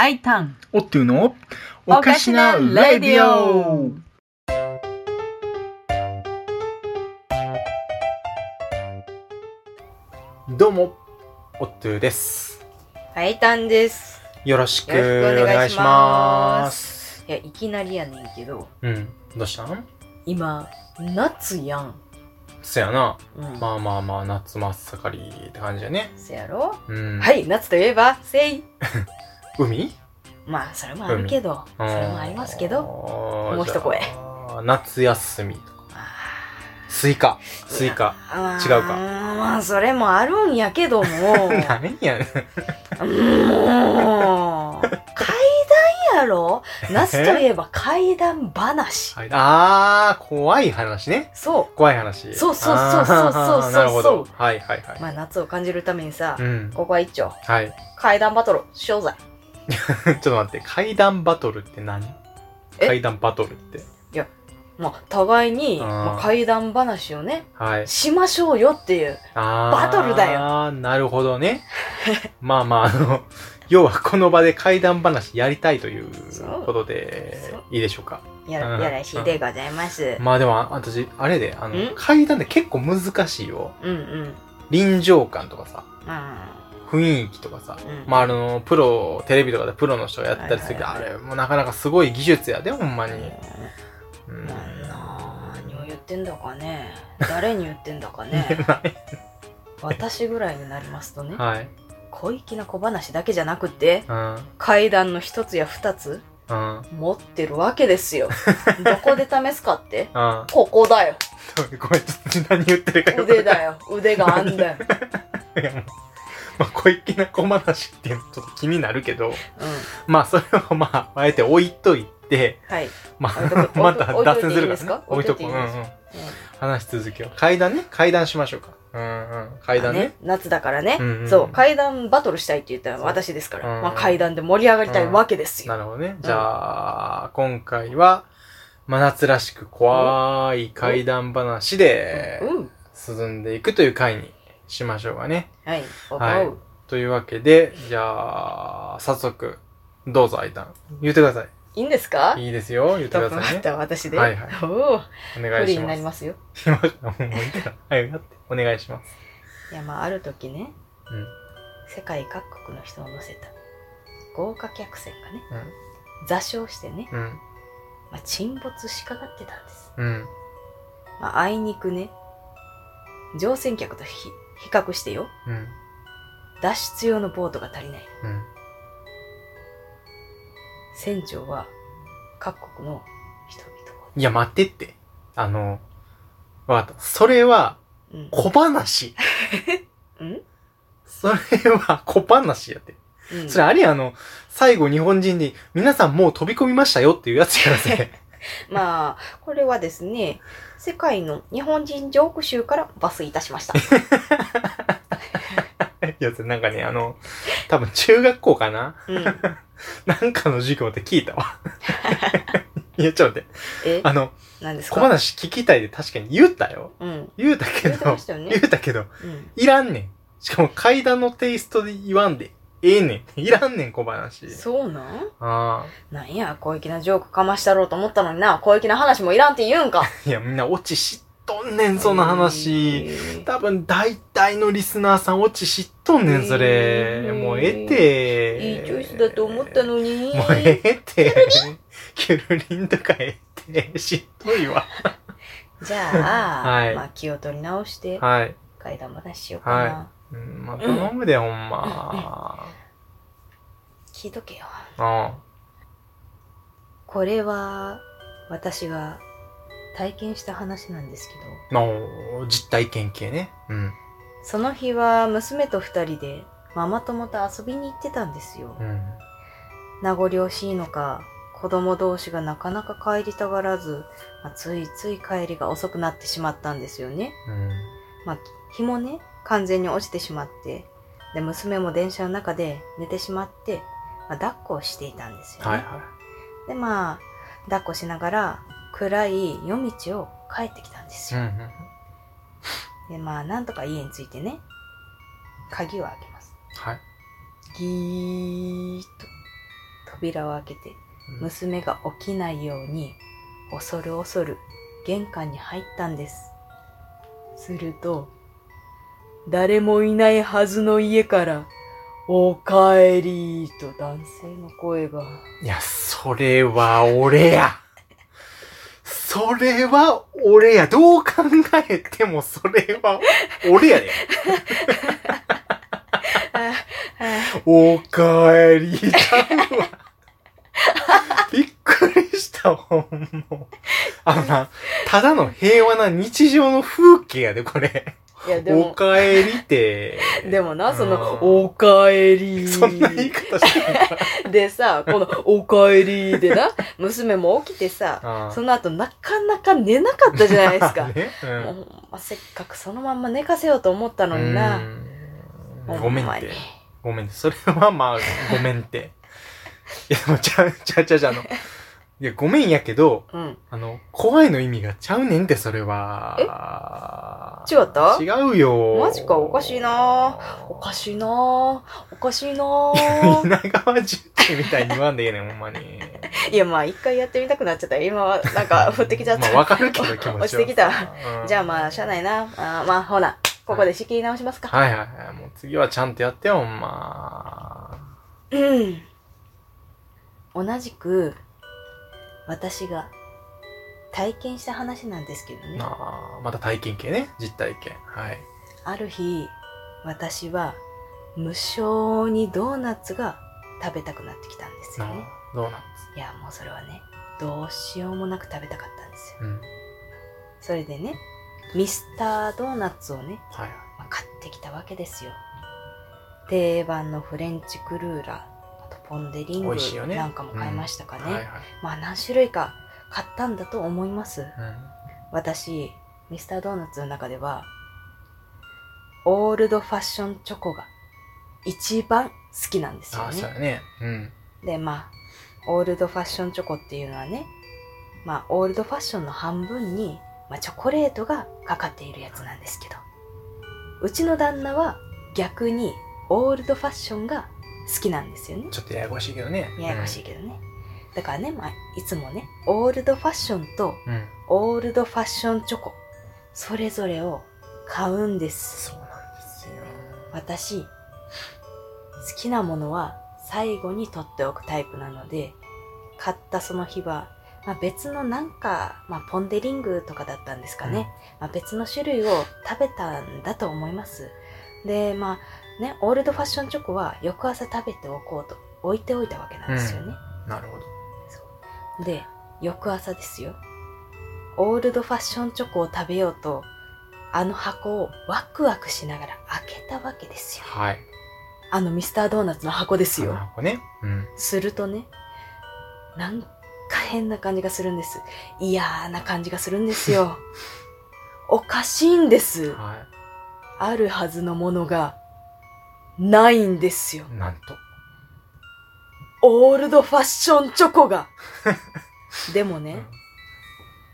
アイタン。おっていうの？おかしなレディオ。どうも、おっとぅです。アイタンです。よろしくお願いしまます。いやいきなりやねんけど。うん、どうしたん？今夏やん。そやな。うん、まあまあまあ、夏真っ盛りって感じやね。そやろ、うん。はい夏といえばせい 海？まあそれもあるけどそれもありますけどどもう一声夏休みとか。あスイカ。スイカ。ー違うかまあそれもあるんやけども 何やねん。もう怪談やろ？夏といえば怪談話はいあー、怖い話ね。そ怖い話。そうそうそうそうそうそうなるほど。はいはいはうい。まあ夏を感じるためにさ、うん。ここは一丁はい。階段バトルしようぜ ちょっと待って、階段バトルって何？え？階段バトルって。まあ互いに、あー。まあ、怪談話をねはい。しましょうよっていうあー。バトルだよ。あー、なるほどね。まあまあ、あの、要はこの場で怪談話やりたいというそう。ことでそう。いいでしょうか？やうん。やらしいでございます。まあでも、私、あれで、あのん、階段って結構難しいよ。うんうん。臨場感とかさ、ま雰囲気とかさ、うんまああの、プロ、テレビとかでプロの人がやったりするけど、はいはいはいあれもなかなかすごい技術やで、ほんまあに。うん。何を言ってんだかね誰に言ってんだかね 私ぐらいになりますとねはい。小粋な小話だけじゃなくてうん。階段の一つや二つうん。持ってるわけですよ どこで試すかってうん。ここだよ ごめん、ちょっと何言ってるかよ腕だよ腕があんだよ、まあ、小粋な小話っていうのちょっと気になるけど、うん、まあ、それをまあ、あえて置いといて、はいまあ、く また脱線するからね。置いとこう。うんうん。話し続けよう。階段ね？階段しましょうか。うんうん。階段ね。夏だからね、うんうんそう階段バトルしたいって言ったらそう私ですから、うんまあ、階段で盛り上がりたいわけですよ、なるほどね。じゃあ、今回は、真夏らしく怖い怪談話でうん進んでいくという回にしましょうかね。はいはいというわけで、じゃあ、早速、どうぞ、相談。言ってくださいいんですか？い。いいですよ。言ってトくださいね。ップバッター私で、はいはいおお願いします利になり。ますよ今もういいから。はい、やって。お願いします。いやまあある時ねうん。世界各国の人を乗せた豪華客船がねうん。座礁してね、うん。まあ、沈没しかかってたんです、うん。まあ、あいにくね乗船客とひ比較してようん。脱出用のボートが足りないうん。船長は各国の人々をいや、待ってって。あの、わかった。それは、うん小話。うん？それは小話やって。うんそれあれやあの、最後日本人に、皆さんもう飛び込みましたよっていうやつやらせ。まあ、これはですね、世界の日本人ジョーク集から抜粋いたしました。いや、なんかね、あの、多分中学校かな？うん。なんかの授業で聞いたわ。いや、ちょっと待って。え、あの、小話聞きたいで確かに言ったよ。うん。言うたけど、ましたよね言うたけど、うん。いらんねん。しかも階段のテイストで言わんで。ええねん。いらんねん、小話。そうなん？あなんや、小粋なジョークかましたろうと思ったのにな、小粋な話もいらんって言うんか。あ。いや、みんなオチ知っとんねん、その話。えー多分、大体のリスナーさんオチ知っとんねん、それ。えーもうええて。いいチョイスだと思ったのに。もうええて。キュルリンとかええて。知っといわ。じゃあ、はいまあ気を取り直して、はい。怪談話しようかな。はうん、まあ、頼むで、ほんま。聞いとけよ。あこれは、私が体験した話なんですけど、の実体験系ね。うん。その日は娘と二人でママ友と遊びに行ってたんですよ。うん。名残惜しいのか、子供同士がなかなか帰りたがらず、まあついつい帰りが遅くなってしまったんですよね。うん。まあ、日もね、完全に落ちてしまって、で、娘も電車の中で寝てしまって、まあ、抱っこをしていたんですよね。はいはで、まあ、抱っこしながら、暗い夜道を帰ってきたんですい。うんよ。うん。で、まあ、なんとか家に着いてね、鍵を開けます。はい。ギーッと。扉を開けて娘が起きないように恐る恐る玄関に入ったんです。すると、誰もいないはずの家から、おかえりと男性の声が。いや、それは俺や。それは俺や。どう考えてもそれは俺やで。おかえりちゃうわ。びっくりしたわ、ほんま。あのな、ただの平和な日常の風景やで、これ。いや、でおも、かえりって。でもな、その、うんおかえり。そんな言い方してでさ、この、おかえりでな、娘も起きてさ、ら。その後なかなか寝なかったじゃないですか。ね。うんもうせっかくそのまんま寝かせようと思ったのにな。ごめんって。ごめん。それはまあ、ごめんって。いや、でもちゃう、ちゃうちゃうちゃうあの。いや、ごめんやけど、うん。あの、怖いの意味がちゃうねんって、それは。違った？違うよ。マジかおかしいなおかしいなおかしいな 稲川淳二みたいに言わんでええねん、ほんまに。いや、まあ、一回やってみたくなっちゃった。今は、なんか、降ってきちゃった。まあ、わかるけど、気持ちは。落ちてきたうんじゃあまあ、しゃあないな。あーまあ、ほな、ここで仕切り直しますか。はいはいはい。もう次はちゃんとやってよ、ほんま。うん。同じく、私が体験した話なんですけどね。ああ、また体験系ね。実体験。はい。ある日、私は無性にドーナツが食べたくなってきたんですよなね。どうなんいや、もうそれはね、どうしようもなく食べたかったんですよ。うん。それでね、ミスタードーナツをね、はい。まあ買ってきたわけですよ。定番のフレンチクルーラー、ポンデリングなんかも買いましたかね。はいはい。まあ何種類か買ったんだと思います。うん。私、ミスタードーナツの中では、オールドファッションチョコが一番好きなんですよああ、そうね。うん。で、まあ、オールドファッションチョコっていうのはね、まあ、オールドファッションの半分に、まあ、チョコレートがかかっているやつなんですけど、うちの旦那は逆にオールドファッションが好きなんですよね。ちょっとややこしいけどね。ややこしいけどね。だからね、まあ、いつもね、オールドファッションとうん。うん。オールドファッションチョコ、それぞれを買うんです。そうなんですよ。私、好きなものは最後に取っておくタイプなので、買ったその日は、まあ、別のなんか、まあ、ポンデリングとかだったんですかね。まあ、別の種類を食べたんだと思います。で、まあね、オールドファッションチョコは翌朝食べておこうと置いておいたわけなんですよね。なるほど。で、翌朝ですよ。オールドファッションチョコを食べようと、あの箱をワクワクしながら開けたわけですよ。はい。あのミスタードーナツの箱ですよ。箱ね。うん。するとね、なんか変な感じがするんです。嫌な感じがするんですよ。おかしいんです。はあるはずのものが、ないんですよ。い。なんと。オールドファッションチョコが。でもね、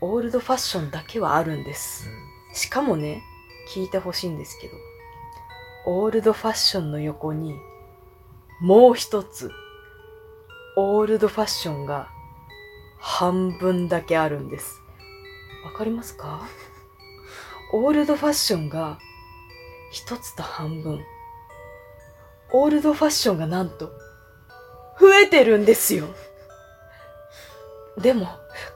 オールドファッションだけはあるんです。しかもね、聞いてほしいんですけど、オールドファッションの横に、もう一つ、オールドファッションが半分だけあるんです。わかりますか？オールドファッションが一つと半分。オールドファッションがなんと、増えてるんですよ。でも、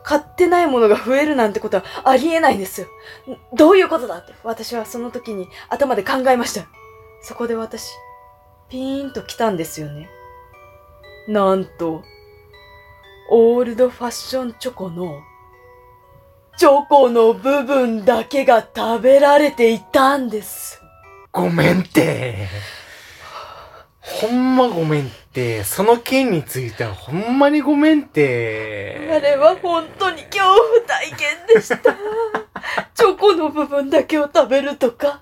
買ってないものが増えるなんてことはありえないんですよ。どういうことだって私はその時に頭で考えました。そこで私、ピーンと来たんですよね。なんと、オールドファッションチョコの、チョコの部分だけが食べられていたんです。ごめんって。ほんまごめんって。その件についてはほんまにごめんって。あれは本当に恐怖体験でした。チョコの部分だけを食べるとか、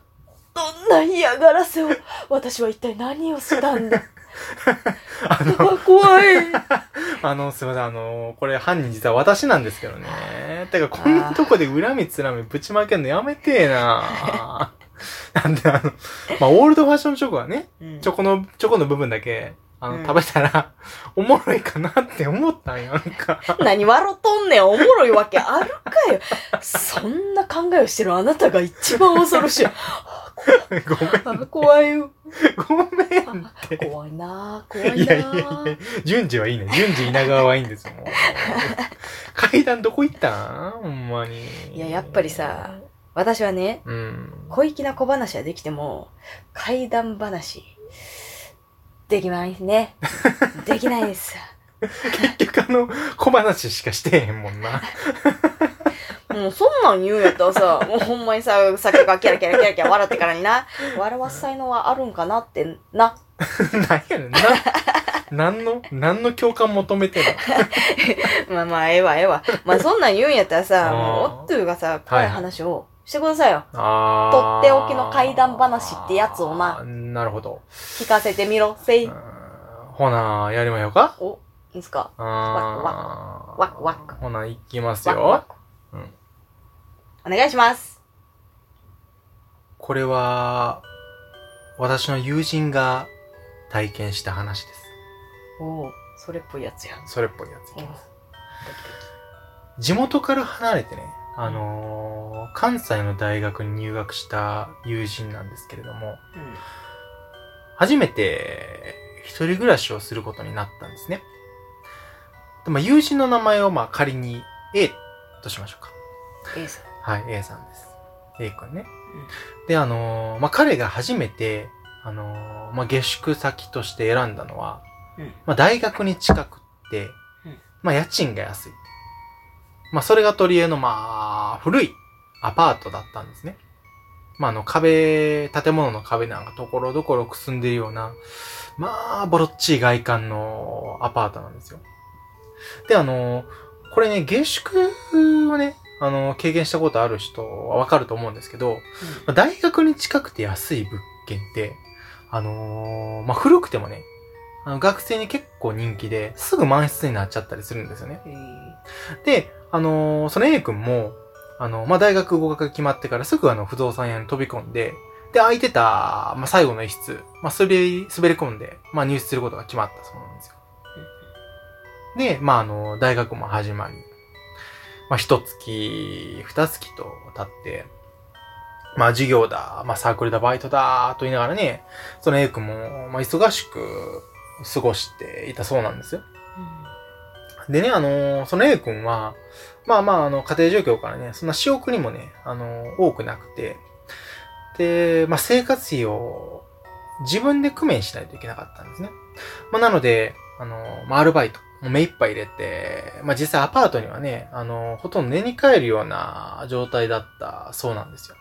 どんな嫌がらせを、私は一体何をしたんだ。あの、あ怖い。あの、すいません、あの、これ犯人実は私なんですけどね。てか、こんなとこで恨みつらみぶちまけんのやめてえな なんであの、まあ、オールドファッションチョコはね、うんチョコの、チョコの部分だけあの、うん食べたら、おもろいかなって思ったんやんか。何笑っとんねん。おもろいわけあるかよ。そんな考えをしてるあなたが一番恐ろしい。あごめん、あ怖いよ。ごめんって。怖いな怖いないやいやいや、順次はいいね。順次稲川はいいんですよ。階段どこ行ったん？ほんまに。いややっぱりさ、私はね、うん。小粋な小話はできても、怪談話、できないですね。できないです。結局あの、小話しかしてへんもんな。もうそんなん言うんやったらさ、もうほんまにさ、酒がキャラキャラキャラキャラ笑ってからにな、笑わす才能はあるんかなってな。何やねんな。何の、何の共感求めてんの？まあまあ、ええわええわ。まあそんなん言うんやったらさ、もう、おっとゥがさ、怖い話をしてくださいよ。あとっておきの怪談話ってやつをななるほど。聞かせてみろ、せい。うんほな、やりましょうか？お、いいんすか？あーワクワクほな、行きますワクワよ。ク。うんお願いします。これは、私の友人が体験した話です。おお、それっぽいやつや。それっぽいやついきます。地元から離れてね、あのー関西の大学に入学した友人なんですけれども、初めて一人暮らしをすることになったんですね。でまあ、友人の名前をまあ仮に A としましょうか。うん。A さん。はい、A さんです。A 君ね。で、あのーまあ、彼が初めて、あのーまあ、下宿先として選んだのは、うんまあ、大学に近くって、うんまあ、家賃が安い。まあ、それが取り柄の、まあ、古いアパートだったんですね。まあ、あの、壁、建物の壁なんかところどころくすんでるような、まあ、ボロっちい外観のアパートなんですよ。で、あのーこれね、下宿をね、あのー経験したことある人はわかると思うんですけど、まあ大学に近くて安い物件って、あのーまあ、古くてもね、あの学生に結構人気で、すぐ満室になっちゃったりするんですよね。で、あのーその A 君も、あの、まあ、大学合格が決まってからすぐあの、不動産屋に飛び込んで、で、空いてた、まあ、最後の一室、まあ、それ、滑り込んで、まあ、入室することが決まったそうなんですよ。で、まあ、あの、大学も始まり、まあ、一月、二月と経って、まあ、授業だ、まあ、サークルだ、バイトだ、と言いながらね、その A 君も、まあ、忙しく過ごしていたそうなんですよ。でね、あのーその A 君は、まあまあ、あの、家庭状況からね、そんな仕送りもね、あのー多くなくて、で、まあ生活費を自分で工面しないといけなかったんですね。まあなので、あのーまあアルバイト、目いっぱい入れて、まあ実際アパートにはね、あのほとんど寝に帰るような状態だったそうなんですよ。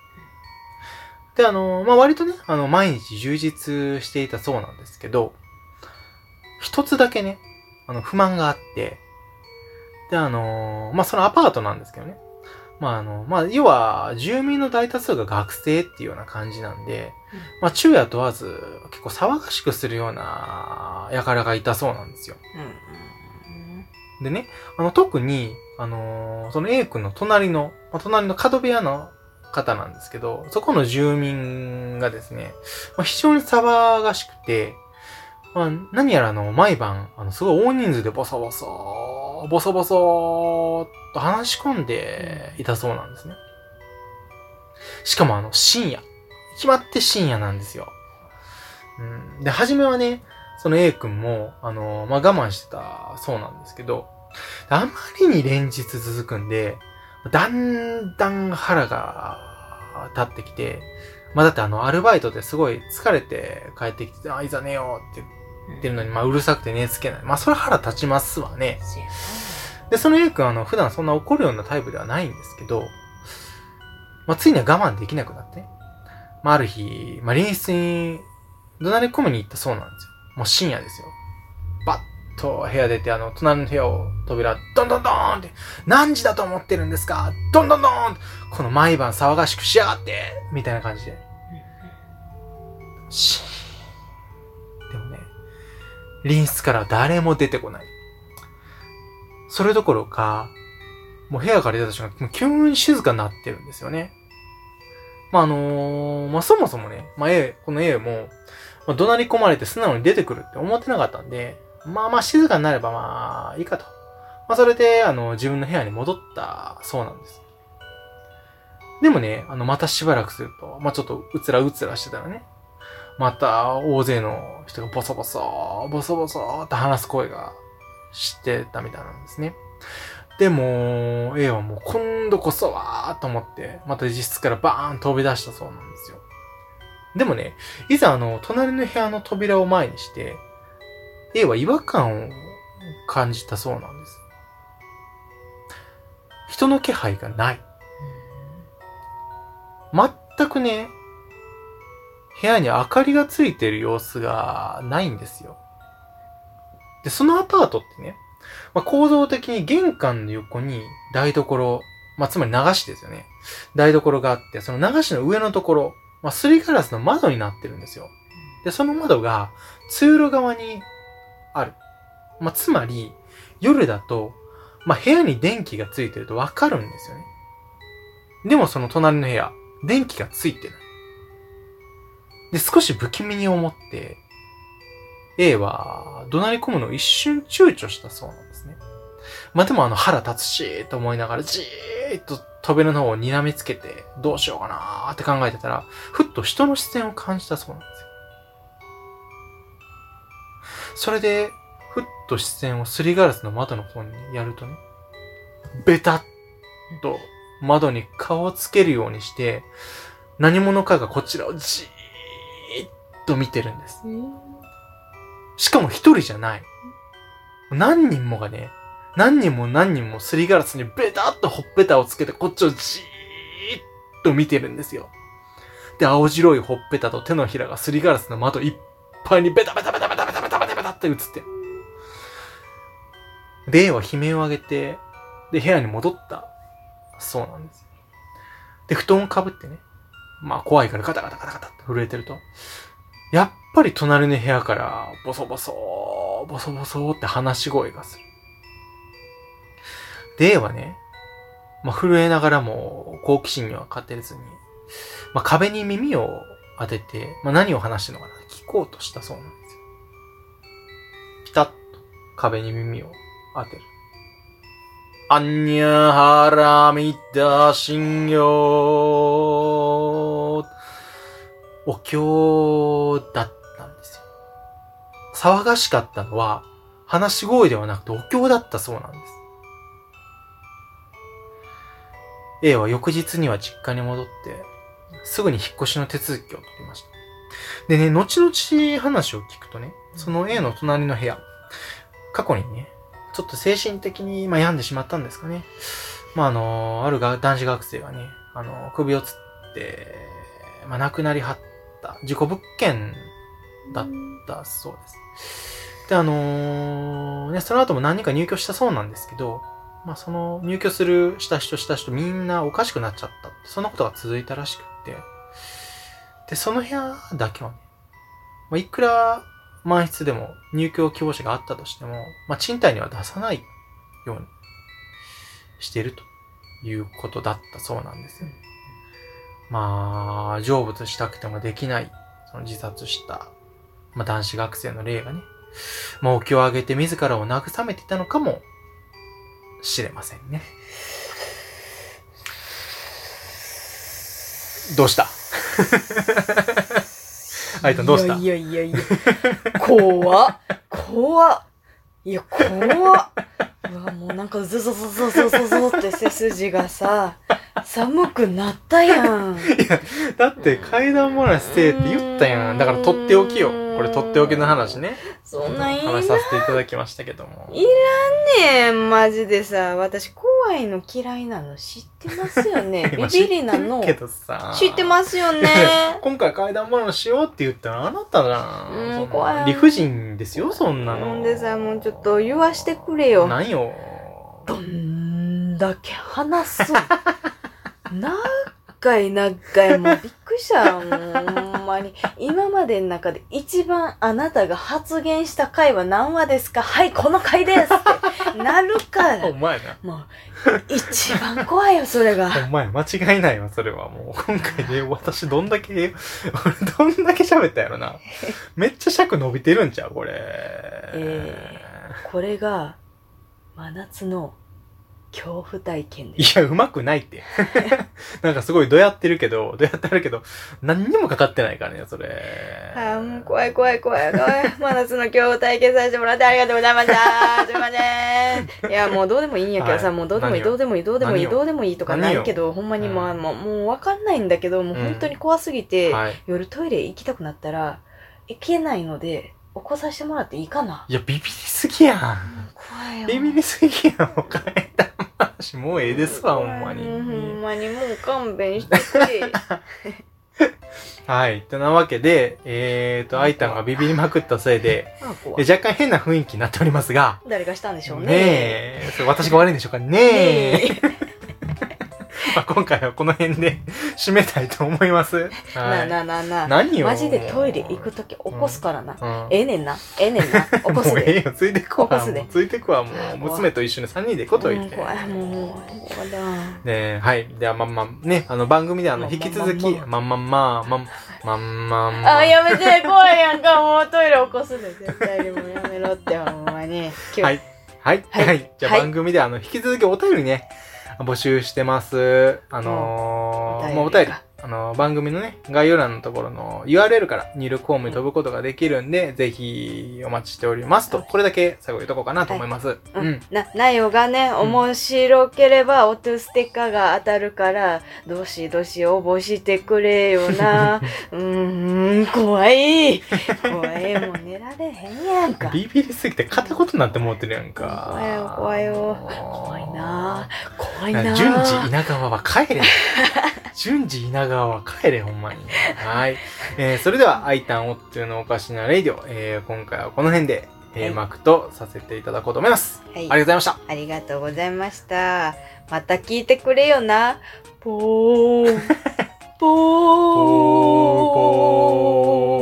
で、あのまあ割とね、あの、毎日充実していたそうなんですけど、一つだけね、あの、不満があって、で、あのーまあ、そのアパートなんですけどね。まあ、あの、まあ、要は、住民の大多数が学生っていうような感じなんで、まあ、昼夜問わず、結構騒がしくするような、輩がいたそうなんですよ。うん。でね、あの、特に、あのーその A 君の隣の、まあ、隣の角部屋の方なんですけど、そこの住民がですね、まあ、非常に騒がしくて、まあ、何やらあの、毎晩、あの、すごい大人数でボソボソ、ボソボソと話し込んでいたそうなんですね。しかもあの、深夜。決まって深夜なんですよ。うん。で、初めはね、その A 君も、あの、まあ、我慢してたそうなんですけど、あまりに連日続くんで、だんだん腹が立ってきて、まあ、だってあの、アルバイトですごい疲れて帰ってきて、あ、いざ寝ようって言ってるのに、まあ、うるさくて寝つけない。まあ、それ腹立ちますわね。で、その A 君あの、普段そんな怒るようなタイプではないんですけど、まあ、ついには我慢できなくなってね。まあ、ある日、まあ、隣室に怒鳴り込みに行ったそうなんですよ。もう深夜ですよ。バッと部屋出て、あの、隣の部屋を扉、ドンドンドーンって、何時だと思ってるんですか？ドンドンドーンこの毎晩騒がしくしやがってみたいな感じで。隣室から誰も出てこない。それどころか、もう部屋から出た瞬間、も急に静かになってるんですよね。まあ、あのーまあ、そもそもね、まあ、A、この A も、まあ、怒鳴り込まれて素直に出てくるって思ってなかったんで、まあまあ静かになればまあいいかと。まあそれで、あの、自分の部屋に戻ったそうなんです。でもね、あの、またしばらくすると、まあちょっとうつらうつらしてたらね、また大勢の人がボソボソ、ボソボソって話す声がしてたみたいなんですね。でも、A はもう今度こそはーと思って、また実質からバーン飛び出したそうなんですよ。でもね、いざあの、隣の部屋の扉を前にして、A は違和感を感じたそうなんです。人の気配がない。全くね、部屋に明かりがついてる様子がないんですよ。で、そのアパートってね、まあ、構造的に玄関の横に台所、まあ、つまり流しですよね。台所があって、その流しの上のところ、まあ、すりガラスの窓になってるんですよ。で、その窓が通路側にある。まあ、つまり、夜だと、まあ、部屋に電気がついてるとわかるんですよね。でもその隣の部屋、電気がついてない。で、少し不気味に思って、A は怒鳴り込むのを一瞬躊躇したそうなんですね。まあでもあの腹立つし、と思いながらじーっと扉の方を睨みつけて、どうしようかなーって考えてたら、ふっと人の視線を感じたそうなんですよ。それで、ふっと視線をすりガラスの窓の方にやるとね、ベタッと窓に顔をつけるようにして、何者かがこちらをじーと見てるんです。しかも一人じゃない。何人もがね、何人も何人もすりガラスにベタッとほっぺたをつけてこっちをじーっと見てるんですよ。で、青白いほっぺたと手のひらがすりガラスの窓いっぱいにベタベタベタベタベタベタベタベタって映ってる。で、A は悲鳴を上げて、で、部屋に戻った。そうなんです。で、布団をかぶってね。まあ怖いからガタガタガタガタって震えてると、やっぱり隣の部屋からボソボソー、ボソボソーって話し声がする。で、はね、まあ震えながらも好奇心には勝てずに、まあ壁に耳を当てて、まあ何を話してるのかな聞こうとしたそうなんですよ。ピタッと壁に耳を当てる。アンニャハラミダシンヨーお経だったんですよ。騒がしかったのは、話し声ではなくてお経だったそうなんです。A は翌日には実家に戻って、すぐに引っ越しの手続きを取りました。でね、後々話を聞くとね、その A の隣の部屋、過去にね、ちょっと精神的に、病んでしまったんですかね。まあ、あの、あるが男子学生がね、あの、首をつって、まあ、亡くなりはった、事故物件だったそうです。で、あのね、その後も何人か入居したそうなんですけど、まあ、その入居するした人した人みんなおかしくなっちゃったっ。そんなことが続いたらしくって。で、その部屋だけはね、まあ、いくら満室でも入居希望者があったとしても、まあ、賃貸には出さないようにしているということだったそうなんですよ。ねまあ、成仏したくてもできない、その自殺した、まあ、男子学生の例がね、まあ、お経をあげて自らを慰めていたのかもしれませんね。どうした？あいたんどうした？いやいやいやいや。怖っ。怖っ。いや、怖っ。うわ、もうなんかズゾゾゾゾゾゾって背筋がさ、寒くなったやん。だって階段話せって言ったやん。だからとっておきよ。これとっておきの話ね。そんなんい話させていただきましたけども。いらんねん、マジでさ。私怖いの嫌いなの知ってますよね？ビ今ビりなの知ってるけどさ。知ってますよね？今回階段話しようって言ったらあなたじゃん。うん怖い理不尽ですよ、そんなの。ほんでさ、もうちょっと言わしてくれよ。なんよ。どんだけ話すん長い長い、もうびっくりした。ほんまに。今までの中で一番あなたが発言した回は何話ですか？はい、この回ですって。なるかほら。んまやな。もう、一番怖いよ、それが。ほんまや、間違いないわ、それは。もう、今回で、私どんだけ、俺 どんだけ喋ったやろな。めっちゃ尺伸びてるんちゃうこれ。えこれが、真夏の恐怖体験です。いや、うまくないって。なんかすごいどやってるけど、どやってあるけど、何にもかかってないからね、それ。ああ、もう怖い怖い怖い怖い。真夏の恐怖体験させてもらってありがとうございました。すいません。いや、もうどうでもいいんやけどさ、はいもうどうでもいい、何を？どうでもいい、どうでもいい、何を？どうでもいいとかないけど、ほんまにもう、うんもう、もうわかんないんだけど、もう本当に怖すぎて、はい。夜トイレ行きたくなったら、行けないので、起こさせてもらっていいかないや、ビビりすぎやん。怖いよ。ビビりすぎやん、もう帰った話。もうええですわ、ほんまに。うほんまにもう勘弁してくれ。はい。となわけで、えーと、アイタンがビビりまくったせいで、若干変な雰囲気になっておりますが、誰がしたんでしょうね。ねえ、それ私が悪いんでしょうかねえ。まあ今回はこの辺で 締めたいと思います。なあはい。なあなあなあ。何よ。マジでトイレ行くとき起こすからな。うん。ええねんな。ええねんな。起こすで。もうええよ、ついてくわ。起こすでもうついてくわ、もう。娘と一緒に3人でこと言って。もう、もう、怖いだ。ねはい。では、まんまん、ね、あの、番組であの、引き続き、まんまんまー、まん、まんまんまあ、やめて、怖いやんか。もうトイレ起こすで。絶対にもうやめろって、ほんまに。はい。はい。はいはい。じゃあはい番組であの、引き続きお便りね、募集してます。あのー、うんもうお便り。あのー、番組のね、概要欄のところの URL から入力フォームに飛ぶことができるんで、ぜひお待ちしておりますと、これだけ最後言うとこうかなと思います。ううんん。な、内容がね、面白ければ、おトステッカーが当たるから、どしどし応募してくれよな。うーん、怖い。怖い。もう寝られへんやんか。ビビりすぎて片言になって思ってるやんか。怖いよ、怖いよ。怖いな怖いな順次稲川は帰れ。順次稲川側は帰れ、ほんまに。はい。えー、それでは、アイタンオッいうのおかしなレイディオ、えー、今回はこの辺で、閉幕とさせていただこうと思います。はい、ありがとうございました。ありがとうございました。また聞いてくれよな。ぽー。ぽー。ぽー。ぽー